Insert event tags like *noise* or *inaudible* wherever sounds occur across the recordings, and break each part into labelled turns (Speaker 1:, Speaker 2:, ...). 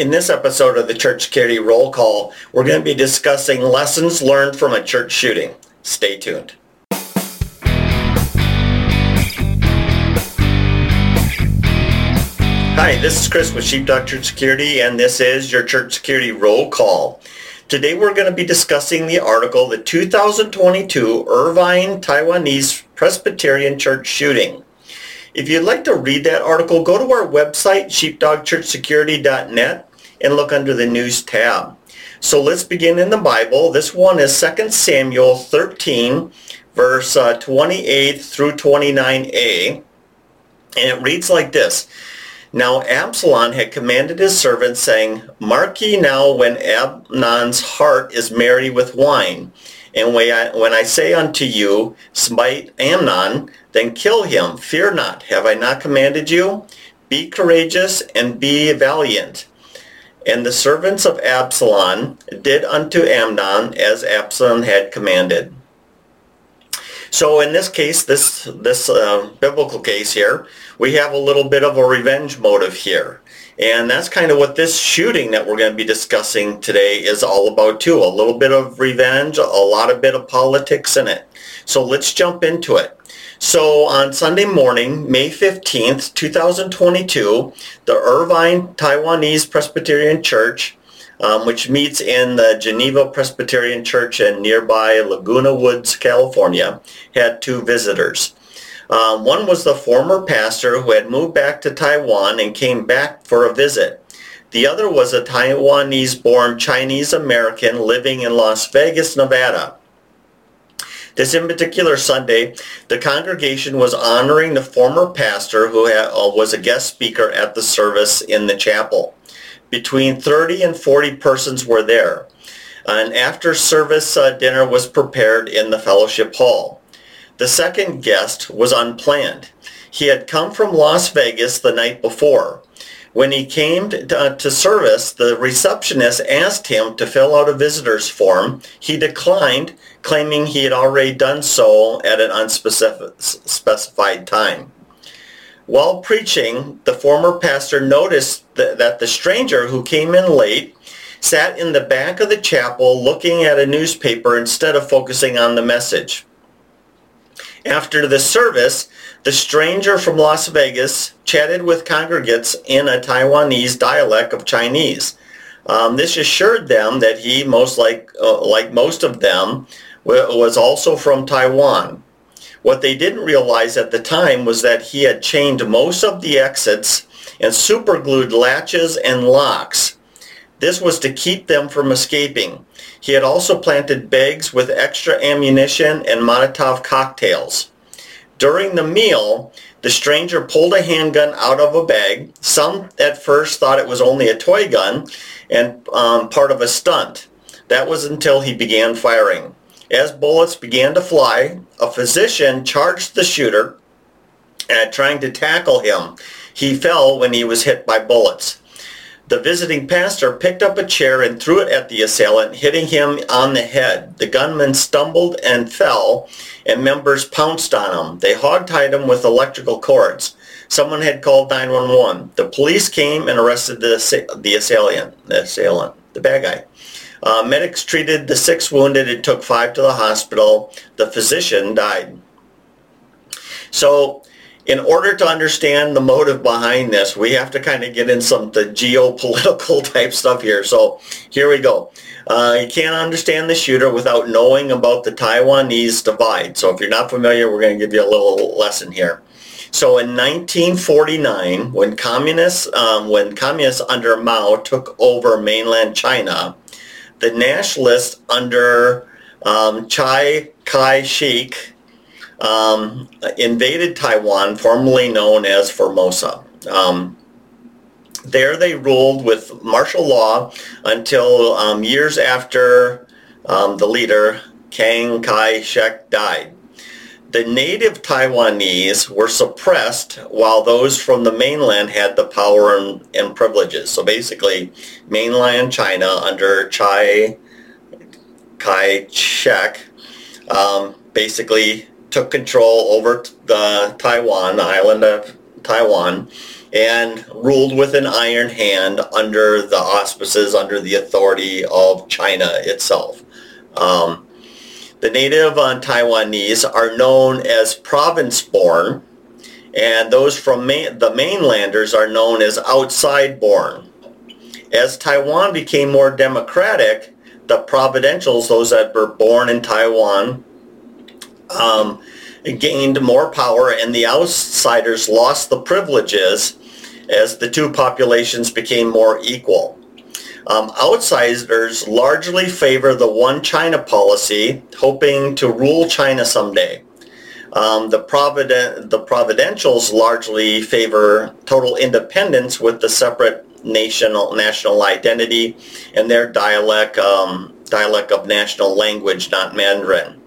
Speaker 1: In this episode of the Church Security Roll Call, we're going to be discussing lessons learned from a church shooting. Stay tuned. Hi, this is Chris with Sheepdog Church Security, and this is your Church Security Roll Call. Today we're going to be discussing the article, The 2022 Irvine Taiwanese Presbyterian Church Shooting. If you'd like to read that article, go to our website, sheepdogchurchsecurity.net, and look under the News tab. So let's begin in the Bible. This one is 2 Samuel 13, verse uh, 28 through 29a. And it reads like this. Now Absalom had commanded his servants, saying, Mark ye now when Amnon's heart is merry with wine. And when I, when I say unto you, smite Amnon, then kill him. Fear not. Have I not commanded you? Be courageous and be valiant. And the servants of Absalom did unto Amnon as Absalom had commanded. So in this case, this this uh, biblical case here, we have a little bit of a revenge motive here. And that's kind of what this shooting that we're going to be discussing today is all about too. A little bit of revenge, a lot of bit of politics in it. So let's jump into it. So on Sunday morning, May 15th, 2022, the Irvine Taiwanese Presbyterian Church, um, which meets in the Geneva Presbyterian Church in nearby Laguna Woods, California, had two visitors. Um, one was the former pastor who had moved back to Taiwan and came back for a visit. The other was a Taiwanese-born Chinese American living in Las Vegas, Nevada. This in particular Sunday, the congregation was honoring the former pastor who uh, was a guest speaker at the service in the chapel. Between 30 and 40 persons were there. And after service uh, dinner was prepared in the fellowship hall. The second guest was unplanned. He had come from Las Vegas the night before. When he came to, uh, to, service, the receptionist asked him to fill out a visitor's form. He declined, claiming he had already done so at an unspecified time. While preaching, the former pastor noticed th- that the stranger who came in late sat in the back of the chapel looking at a newspaper instead of focusing on the message. After the service, the stranger from Las Vegas chatted with congregants in a Taiwanese dialect of Chinese. Um, this assured them that he, most like, uh, like most of them, was also from Taiwan. What they didn't realize at the time was that he had chained most of the exits and superglued latches and locks. This was to keep them from escaping. He had also planted bags with extra ammunition and Molotov cocktails. During the meal, the stranger pulled a handgun out of a bag. Some at first thought it was only a toy gun and um, part of a stunt. That was until he began firing. As bullets began to fly, a physician charged the shooter at trying to tackle him. He fell when he was hit by bullets. The visiting pastor picked up a chair and threw it at the assailant, hitting him on the head. The gunman stumbled and fell, and members pounced on him. They hogtied him with electrical cords. Someone had called 911. The police came and arrested the, the assailant, the assailant, the bad guy. Uh, medics treated the six wounded and took five to the hospital. The physician died. So in order to understand the motive behind this, we have to kind of get in some the geopolitical *laughs* type stuff here. So here we go. Uh, you can't understand the shooter without knowing about the Taiwanese divide. So if you're not familiar, we're going to give you a little lesson here. So in 1949, when communists, um, when communists under Mao took over mainland China, the nationalists under um, Chiang Kai-shek um, invaded Taiwan, formerly known as Formosa. Um, there they ruled with martial law until um, years after um, the leader, Chiang Kai-shek, died. The native Taiwanese were suppressed while those from the mainland had the power and, and privileges. So basically, mainland China under Chiang Kai-shek um, basically took control over the Taiwan, the island of Taiwan, and ruled with an iron hand under the auspices, under the authority of China itself. Um, the native uh, Taiwanese are known as province-born, and those from the mainlanders are known as outside-born. As Taiwan became more democratic, the providentials, those that were born in Taiwan, um, gained more power and the outsiders lost the privileges as the two populations became more equal. Um, outsiders largely favor the one China policy, hoping to rule China someday. Um, the, Providen- the Providentials largely favor total independence with the separate national national identity and their dialect um, dialect of national language, not Mandarin.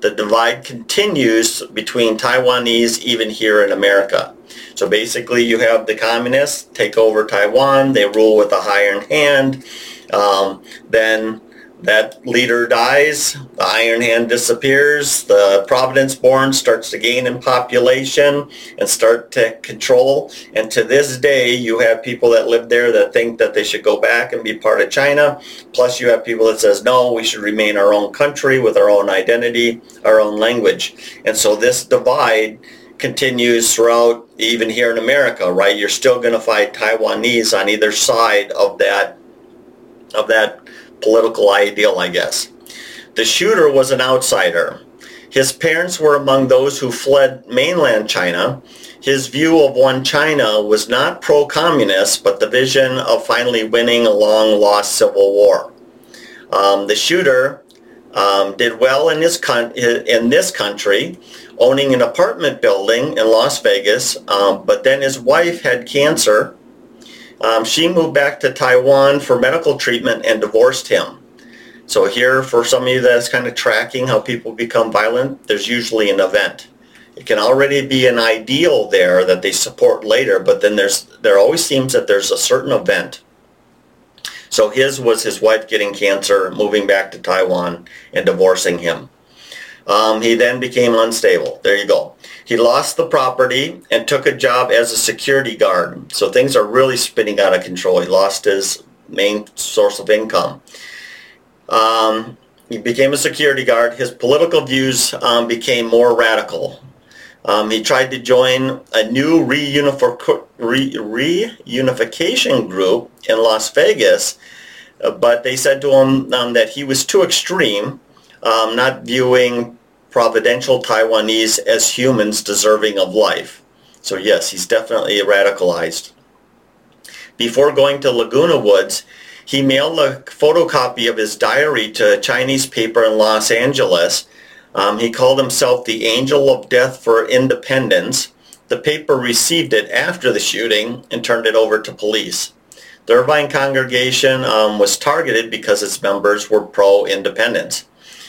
Speaker 1: The divide continues between Taiwanese even here in America. So basically you have the communists take over Taiwan, they rule with a iron hand, um, then that leader dies, the Iron Hand disappears, the Providence born starts to gain in population and start to control. And to this day, you have people that live there that think that they should go back and be part of China. Plus you have people that says, no, we should remain our own country with our own identity, our own language. And so this divide continues throughout even here in America, right? You're still going to find Taiwanese on either side of that of that political ideal, I guess. The shooter was an outsider. His parents were among those who fled mainland China. His view of one China was not pro-communist, but the vision of finally winning a long-lost civil war. Um, the shooter um, did well in, his con- in this country, owning an apartment building in Las Vegas, um, but then his wife had cancer um, she moved back to Taiwan for medical treatment and divorced him. So here, for some of you that's kind of tracking how people become violent, there's usually an event. It can already be an ideal there that they support later, but then there's there always seems that there's a certain event. So his was his wife getting cancer, moving back to Taiwan, and divorcing him. Um, he then became unstable. There you go. He lost the property and took a job as a security guard. So things are really spinning out of control. He lost his main source of income. Um, he became a security guard. His political views um, became more radical. Um, he tried to join a new reunification group in Las Vegas, uh, but they said to him um, that he was too extreme, um, not viewing providential Taiwanese as humans deserving of life. So yes, he's definitely radicalized. Before going to Laguna Woods, he mailed a photocopy of his diary to a Chinese paper in Los Angeles. Um, he called himself the Angel of Death for Independence. The paper received it after the shooting and turned it over to police. The Irvine congregation um, was targeted because its members were pro-independence.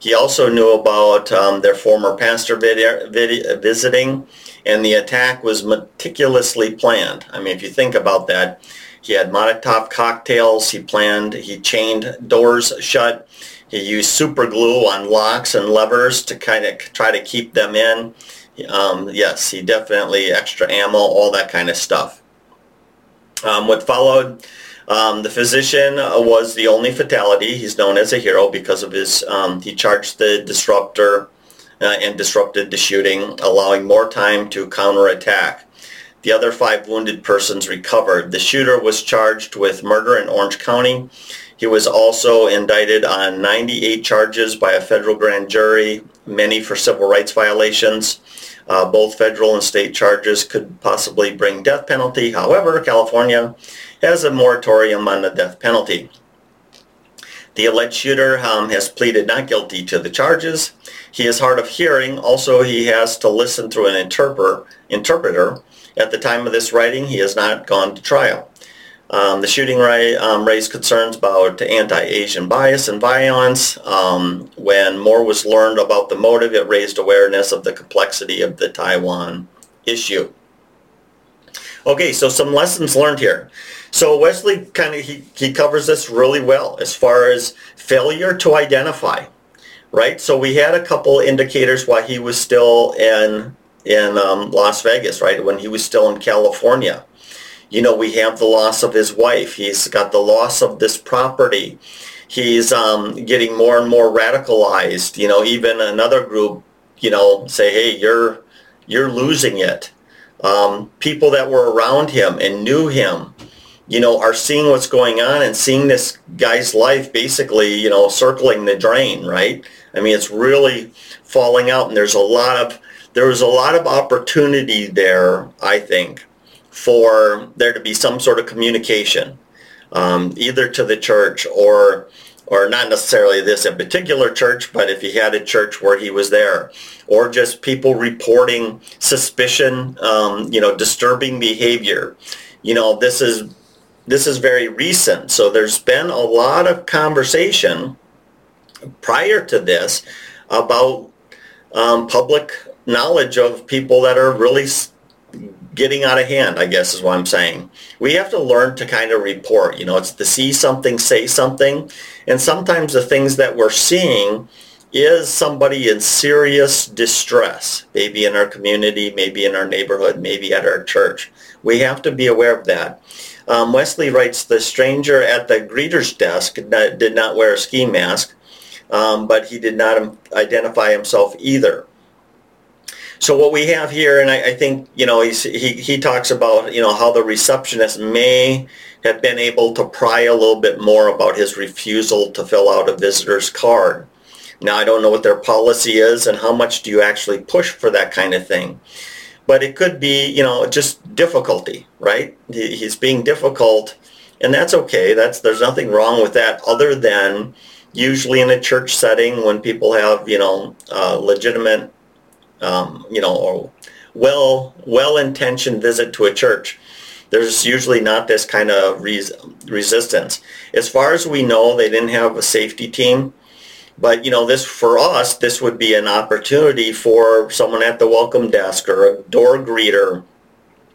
Speaker 1: He also knew about um, their former pastor vid- vid- visiting, and the attack was meticulously planned. I mean, if you think about that, he had Molotov cocktails. He planned. He chained doors shut. He used super glue on locks and levers to kind of try to keep them in. Um, yes, he definitely extra ammo, all that kind of stuff. Um, what followed um, the physician uh, was the only fatality. He's known as a hero because of his, um, he charged the disruptor uh, and disrupted the shooting, allowing more time to counterattack. The other five wounded persons recovered. The shooter was charged with murder in Orange County. He was also indicted on 98 charges by a federal grand jury, many for civil rights violations. Uh, both federal and state charges could possibly bring death penalty. However, California has a moratorium on the death penalty. The alleged shooter um, has pleaded not guilty to the charges. He is hard of hearing. Also, he has to listen through an interpreter. interpreter. At the time of this writing, he has not gone to trial. Um, the shooting um, raised concerns about anti-Asian bias and violence. Um, when more was learned about the motive, it raised awareness of the complexity of the Taiwan issue. Okay, so some lessons learned here. So Wesley kind of he, he covers this really well as far as failure to identify, right? So we had a couple indicators why he was still in in um, Las Vegas, right? When he was still in California. You know, we have the loss of his wife. He's got the loss of this property. He's um, getting more and more radicalized. You know, even another group, you know, say, hey, you're you're losing it. Um, people that were around him and knew him, you know, are seeing what's going on and seeing this guy's life basically, you know, circling the drain, right? I mean, it's really falling out, and there's a lot of there was a lot of opportunity there, I think, for there to be some sort of communication, um, either to the church or or not necessarily this in particular church, but if he had a church where he was there, or just people reporting suspicion, um, you know, disturbing behavior. You know, this is this is very recent, so there's been a lot of conversation prior to this about um, public knowledge of people that are really getting out of hand, I guess is what I'm saying. We have to learn to kind of report. You know, it's to see something, say something. And sometimes the things that we're seeing is somebody in serious distress, maybe in our community, maybe in our neighborhood, maybe at our church. We have to be aware of that. Um, Wesley writes, the stranger at the greeter's desk did not wear a ski mask, um, but he did not identify himself either. So what we have here, and I, I think, you know, he, he talks about, you know, how the receptionist may have been able to pry a little bit more about his refusal to fill out a visitor's card. Now, I don't know what their policy is and how much do you actually push for that kind of thing. But it could be, you know, just difficulty, right? He's being difficult, and that's okay. That's There's nothing wrong with that other than usually in a church setting when people have, you know, uh, legitimate um, you know, or well well-intentioned visit to a church, there's usually not this kind of res- resistance. As far as we know, they didn't have a safety team, but you know, this for us, this would be an opportunity for someone at the welcome desk or a door greeter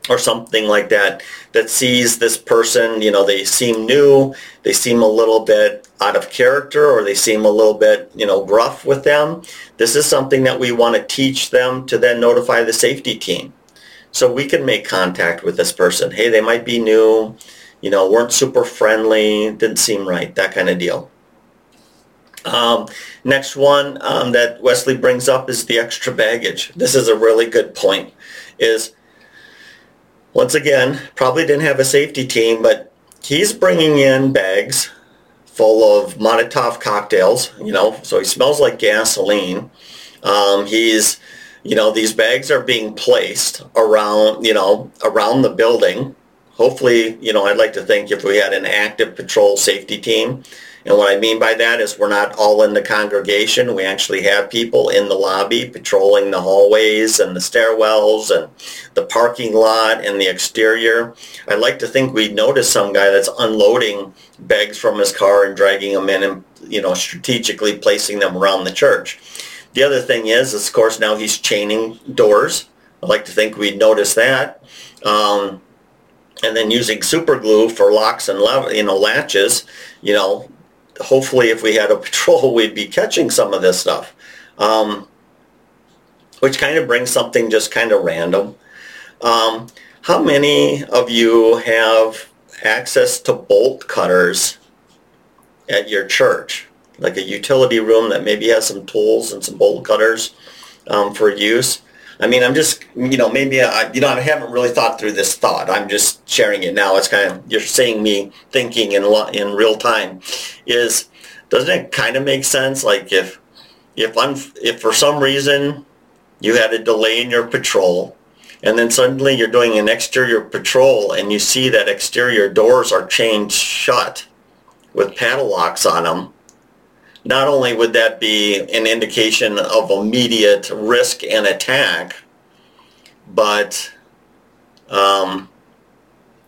Speaker 1: or something like that that sees this person, you know, they seem new, they seem a little bit out of character or they seem a little bit, you know, gruff with them. This is something that we want to teach them to then notify the safety team. So we can make contact with this person. Hey, they might be new, you know, weren't super friendly, didn't seem right, that kind of deal. Um, next one um, that Wesley brings up is the extra baggage. This is a really good point. Is once again, probably didn't have a safety team, but he's bringing in bags full of Molotov cocktails, you know, so he smells like gasoline. Um, he's, you know, these bags are being placed around, you know, around the building. Hopefully, you know, I'd like to think if we had an active patrol safety team, and what I mean by that is we're not all in the congregation. We actually have people in the lobby patrolling the hallways and the stairwells and the parking lot and the exterior. I'd like to think we'd notice some guy that's unloading bags from his car and dragging them in and, you know, strategically placing them around the church. The other thing is, of course, now he's chaining doors. I'd like to think we'd notice that. Um, and then using super glue for locks and you know latches you know hopefully if we had a *laughs* patrol, we'd be catching some of this stuff. Um, which kind of brings something just kind of random. Um, how many of you have access to bolt cutters at your church? Like a utility room that maybe has some tools and some bolt cutters um, for use? I mean, I'm just, you know, maybe I, you know, I haven't really thought through this thought. I'm just sharing it now. It's kind of, you're seeing me thinking in, in real time is, doesn't it kind of make sense? Like if, if I'm, if for some reason you had a delay in your patrol and then suddenly you're doing an exterior patrol and you see that exterior doors are chained shut with padlocks on them, not only would that be an indication of immediate risk and attack, but um,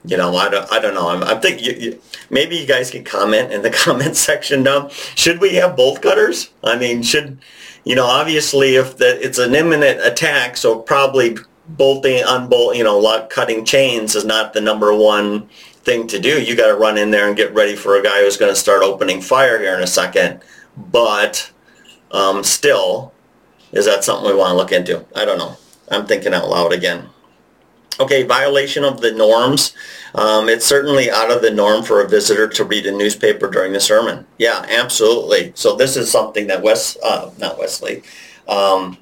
Speaker 1: you know, I don't, I don't know. I'm, thinking you, you, maybe you guys can comment in the *laughs* comment section down. Should we have bolt cutters? I mean, should you know? Obviously, if the, it's an imminent attack, so probably bolting, unbolt, you know, cutting chains is not the number one thing to do. You got to run in there and get ready for a guy who's going to start opening fire here in a second but um, still, is that something we want to look into? I don't know. I'm thinking out loud again. Okay, violation of the norms. Um, it's certainly out of the norm for a visitor to read a newspaper during the sermon. Yeah, absolutely. So this is something that Wes, uh, not Wesley, um,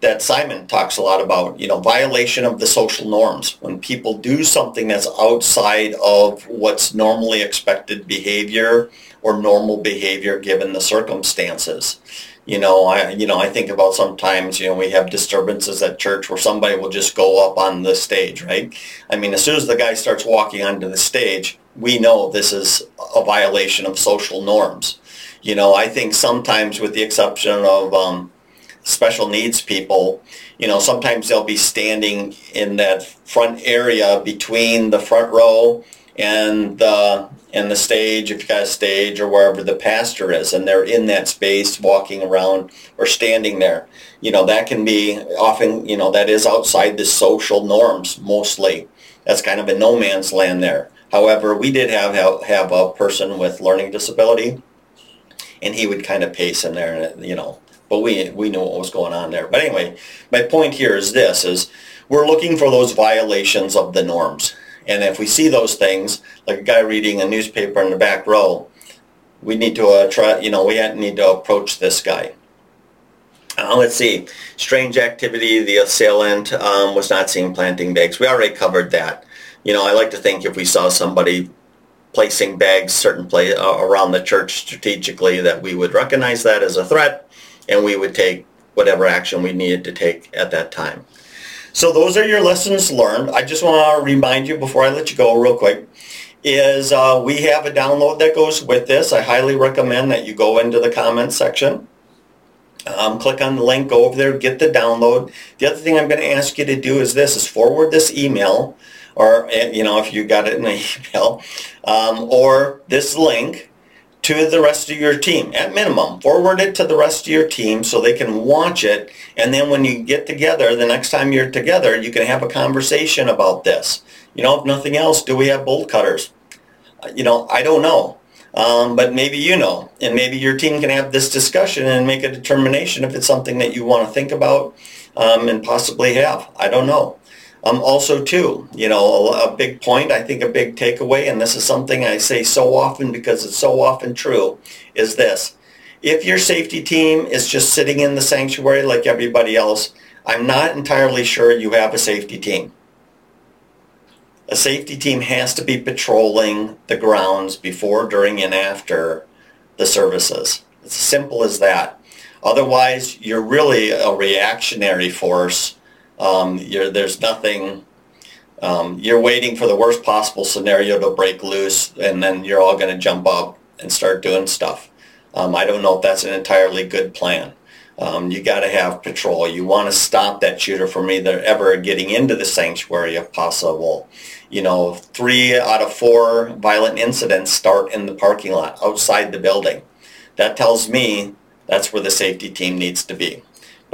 Speaker 1: that Simon talks a lot about, you know, violation of the social norms. When people do something that's outside of what's normally expected behavior or normal behavior given the circumstances. You know, I you know, I think about sometimes, you know, we have disturbances at church where somebody will just go up on the stage, right? I mean, as soon as the guy starts walking onto the stage, we know this is a violation of social norms. You know, I think sometimes with the exception of um, special needs people, you know, sometimes they'll be standing in that front area between the front row and the and the stage, if you got a stage or wherever the pastor is, and they're in that space walking around or standing there. You know, that can be often, you know, that is outside the social norms mostly. That's kind of a no man's land there. However, we did have have a person with learning disability, and he would kind of pace in there, and you know, but we we knew what was going on there. But anyway, my point here is this: is we're looking for those violations of the norms, and if we see those things, like a guy reading a newspaper in the back row, we need to uh, try. You know, we need to approach this guy. Uh, let's see. Strange activity. The assailant um, was not seen planting bags. We already covered that. You know, I like to think if we saw somebody placing bags certain place uh, around the church strategically, that we would recognize that as a threat and we would take whatever action we needed to take at that time. So those are your lessons learned. I just want to remind you before I let you go real quick is uh, we have a download that goes with this. I highly recommend that you go into the comments section. Um, click on the link, go over there, get the download. The other thing I'm going to ask you to do is this, is forward this email, or, eh, you know, if you got it in an *laughs* email, um, or this link to the rest of your team. At minimum forward it to the rest of your team so they can watch it. And then when you get together the next time you're together you can have a conversation about this. You know if nothing else do we have bolt cutters? Uh, you know i don't know. Um, but maybe you know. And maybe your team can have this discussion and make a determination if it's something that you want to think about um, and possibly have. I don't know um, also, too, you know, a, a, big point, I think a big takeaway, and this is something I say so often because it's so often true, is this. If your safety team is just sitting in the sanctuary like everybody else, I'm not entirely sure you have a safety team. A safety team has to be patrolling the grounds before, during, and after the services. It's as simple as that. Otherwise, you're really a reactionary force um, there's nothing. Um, you're waiting for the worst possible scenario to break loose, and then you're all going to jump up and start doing stuff. Um, I don't know if that's an entirely good plan. Um, you got to have patrol. You want to stop that shooter from either ever getting into the sanctuary if possible. You know, three out of four violent incidents start in the parking lot outside the building. That tells me that's where the safety team needs to be.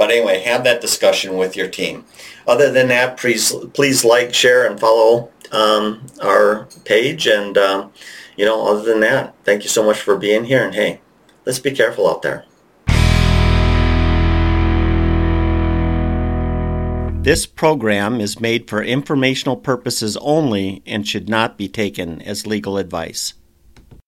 Speaker 1: But anyway, have that discussion with your team. Other than that, please please like, share, and follow um, our page. And um, you know, other than that, thank you so much for being here. And hey, let's be careful out there. This program is made for informational purposes only and should not be taken as legal advice.